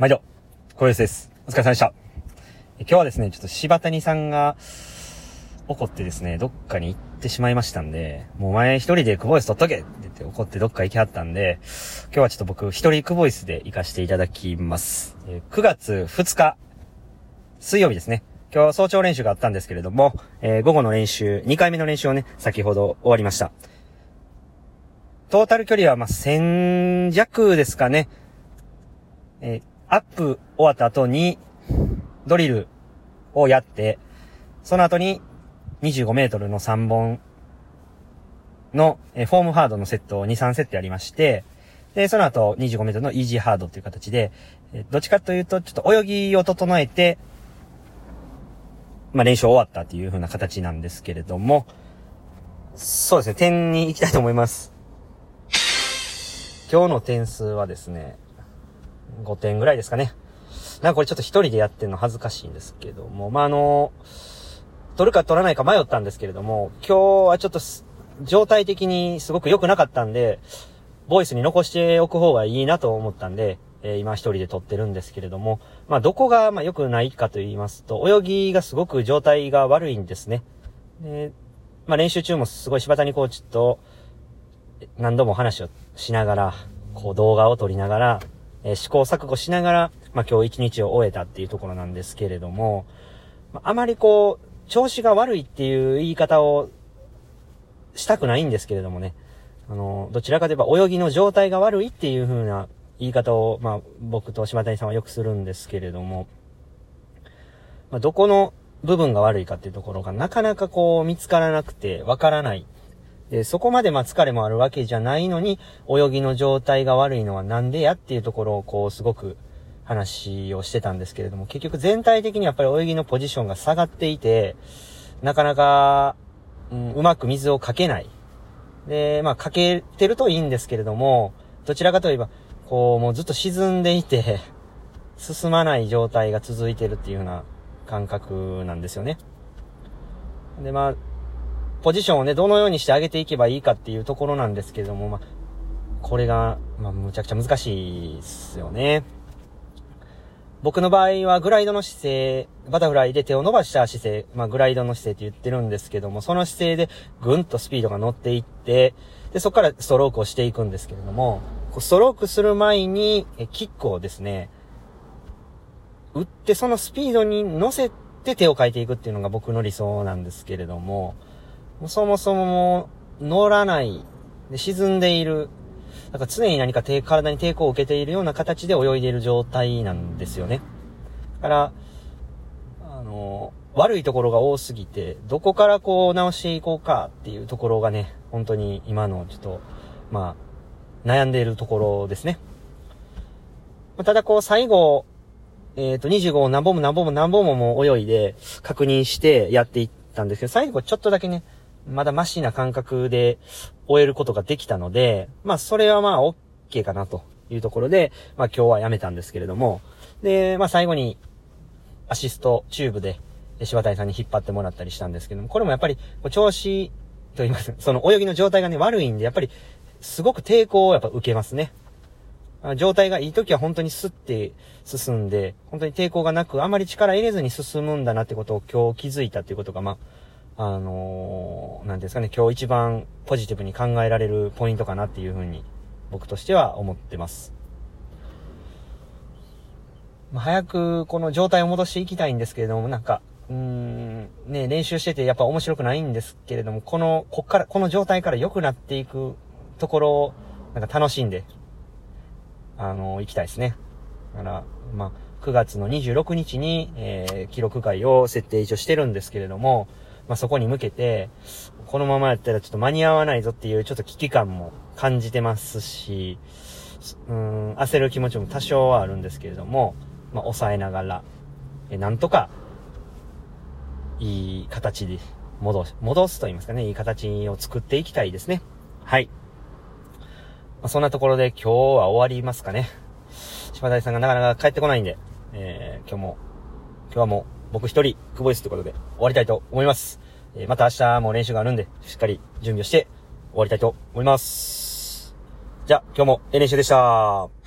毎度、小林です。お疲れ様でした。今日はですね、ちょっと柴谷さんが怒ってですね、どっかに行ってしまいましたんで、もうお前一人でクボイス取っとけって言って怒ってどっか行きはったんで、今日はちょっと僕一人クボイスで行かせていただきます。9月2日、水曜日ですね。今日早朝練習があったんですけれども、えー、午後の練習、2回目の練習をね、先ほど終わりました。トータル距離はまあ、1000弱ですかね。えー、アップ終わった後に、ドリルをやって、その後に25メートルの3本の、えフォームハードのセットを2、3セットやりまして、で、その後25メートルのイージーハードっていう形で、えどっちかというと、ちょっと泳ぎを整えて、まあ練習終わったっていう風な形なんですけれども、そうですね、点に行きたいと思います。今日の点数はですね、5点ぐらいですかね。なんかこれちょっと一人でやってんの恥ずかしいんですけども、まあ、あの、取るか取らないか迷ったんですけれども、今日はちょっと状態的にすごく良くなかったんで、ボイスに残しておく方がいいなと思ったんで、えー、今一人で撮ってるんですけれども、まあ、どこが、ま、良くないかと言いますと、泳ぎがすごく状態が悪いんですね。で、まあ、練習中もすごい柴谷コーチと何度も話をしながら、こう動画を撮りながら、えー、試行錯誤しながら、まあ、今日一日を終えたっていうところなんですけれども、まあ、あまりこう、調子が悪いっていう言い方をしたくないんですけれどもね、あの、どちらかといえば泳ぎの状態が悪いっていう風な言い方を、まあ、僕と島谷さんはよくするんですけれども、まあ、どこの部分が悪いかっていうところがなかなかこう見つからなくてわからない。で、そこまでま疲れもあるわけじゃないのに、泳ぎの状態が悪いのはなんでやっていうところをこう、すごく話をしてたんですけれども、結局全体的にやっぱり泳ぎのポジションが下がっていて、なかなか、うん、うまく水をかけない。で、まあ、かけてるといいんですけれども、どちらかといえば、こう、もうずっと沈んでいて、進まない状態が続いてるっていうような感覚なんですよね。で、まあ、ポジションをね、どのようにして上げていけばいいかっていうところなんですけれども、まあ、これが、まあ、むちゃくちゃ難しいっすよね。僕の場合はグライドの姿勢、バタフライで手を伸ばした姿勢、まあグライドの姿勢って言ってるんですけども、その姿勢でぐんとスピードが乗っていって、で、そこからストロークをしていくんですけれども、ストロークする前に、えキックをですね、打ってそのスピードに乗せて手を変えていくっていうのが僕の理想なんですけれども、そもそも乗らない、で沈んでいる、なんか常に何か体に抵抗を受けているような形で泳いでいる状態なんですよね。だから、あの、悪いところが多すぎて、どこからこう直していこうかっていうところがね、本当に今のちょっと、まあ、悩んでいるところですね。ただこう最後、えっ、ー、と、25を何本も何本も何本ももう泳いで確認してやっていったんですけど、最後ちょっとだけね、まだマシな感覚で終えることができたので、まあそれはまあ OK かなというところで、まあ今日はやめたんですけれども、で、まあ最後にアシストチューブで柴谷さんに引っ張ってもらったりしたんですけども、これもやっぱり調子と言います、その泳ぎの状態がね悪いんで、やっぱりすごく抵抗をやっぱ受けますね。状態がいい時は本当にスッて進んで、本当に抵抗がなく、あまり力入れずに進むんだなってことを今日気づいたっていうことが、まあ、あのー、なんですかね、今日一番ポジティブに考えられるポイントかなっていうふうに僕としては思ってます。まあ、早くこの状態を戻していきたいんですけれども、なんか、うーん、ね、練習しててやっぱ面白くないんですけれども、この、こっから、この状態から良くなっていくところを、なんか楽しんで、あのー、行きたいですね。だから、まあ、9月の26日に、えー、記録会を設定一応してるんですけれども、まあ、そこに向けて、このままやったらちょっと間に合わないぞっていうちょっと危機感も感じてますし、うん、焦る気持ちも多少はあるんですけれども、まあ、抑えながら、え、なんとか、いい形で戻す、戻すと言いますかね、いい形を作っていきたいですね。はい。まあ、そんなところで今日は終わりますかね。柴田さんがなかなか帰ってこないんで、えー、今日も、今日はもう僕一人、久保ですということで終わりたいと思います。えー、また明日も練習があるんで、しっかり準備をして終わりたいと思います。じゃあ、今日も練習でした。